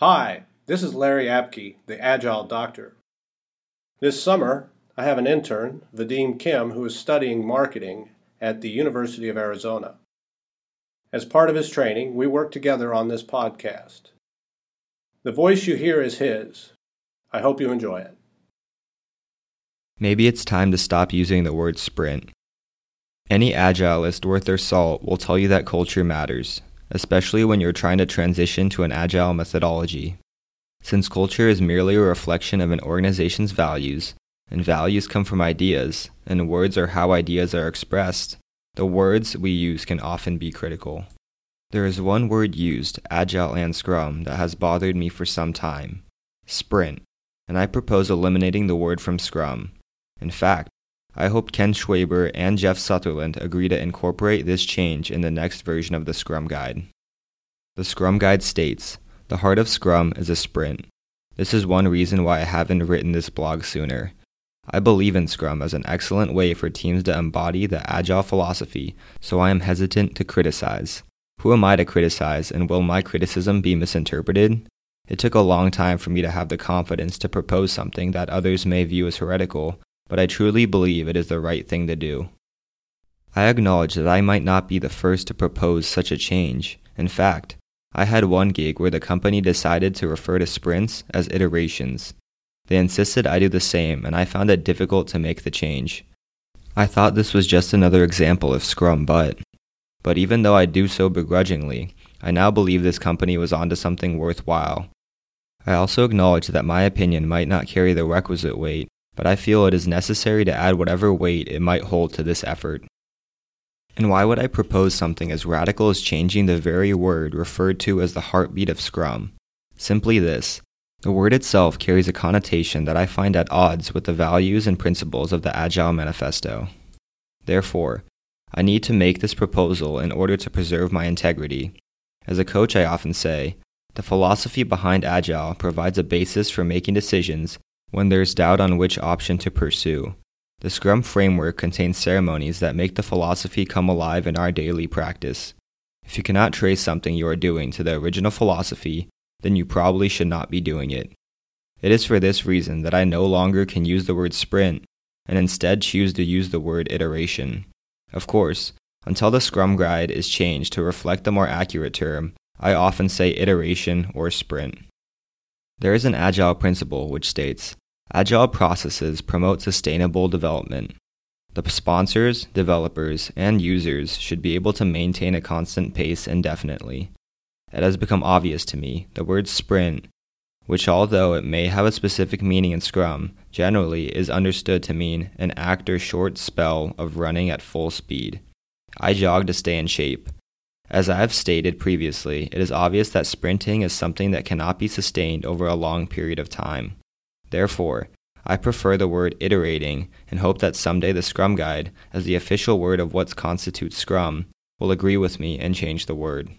Hi, this is Larry Apke, the Agile Doctor. This summer, I have an intern, Vadim Kim, who is studying marketing at the University of Arizona. As part of his training, we work together on this podcast. The voice you hear is his. I hope you enjoy it. Maybe it's time to stop using the word sprint. Any agilist worth their salt will tell you that culture matters, especially when you're trying to transition to an agile methodology. Since culture is merely a reflection of an organization's values, and values come from ideas, and words are how ideas are expressed, the words we use can often be critical. There is one word used, Agile and Scrum, that has bothered me for some time sprint, and I propose eliminating the word from Scrum. In fact, I hope Ken Schwaber and Jeff Sutherland agree to incorporate this change in the next version of the Scrum Guide. The Scrum Guide states The heart of Scrum is a sprint. This is one reason why I haven't written this blog sooner. I believe in Scrum as an excellent way for teams to embody the Agile philosophy, so I am hesitant to criticize. Who am I to criticize, and will my criticism be misinterpreted? It took a long time for me to have the confidence to propose something that others may view as heretical, but I truly believe it is the right thing to do. I acknowledge that I might not be the first to propose such a change. In fact, I had one gig where the company decided to refer to sprints as iterations. They insisted I do the same, and I found it difficult to make the change. I thought this was just another example of Scrum, but. But even though I do so begrudgingly, I now believe this company was onto something worthwhile. I also acknowledge that my opinion might not carry the requisite weight, but I feel it is necessary to add whatever weight it might hold to this effort. And why would I propose something as radical as changing the very word referred to as the heartbeat of Scrum? Simply this the word itself carries a connotation that I find at odds with the values and principles of the Agile Manifesto. Therefore, I need to make this proposal in order to preserve my integrity. As a coach, I often say, the philosophy behind Agile provides a basis for making decisions when there is doubt on which option to pursue. The Scrum framework contains ceremonies that make the philosophy come alive in our daily practice. If you cannot trace something you are doing to the original philosophy, then you probably should not be doing it. It is for this reason that I no longer can use the word sprint and instead choose to use the word iteration. Of course, until the Scrum Guide is changed to reflect the more accurate term, I often say iteration or sprint. There is an Agile principle which states Agile processes promote sustainable development. The sponsors, developers, and users should be able to maintain a constant pace indefinitely. It has become obvious to me the word sprint, which although it may have a specific meaning in Scrum, generally is understood to mean an act or short spell of running at full speed. I jog to stay in shape. As I have stated previously, it is obvious that sprinting is something that cannot be sustained over a long period of time. Therefore, I prefer the word iterating and hope that someday the Scrum Guide, as the official word of what constitutes Scrum, will agree with me and change the word.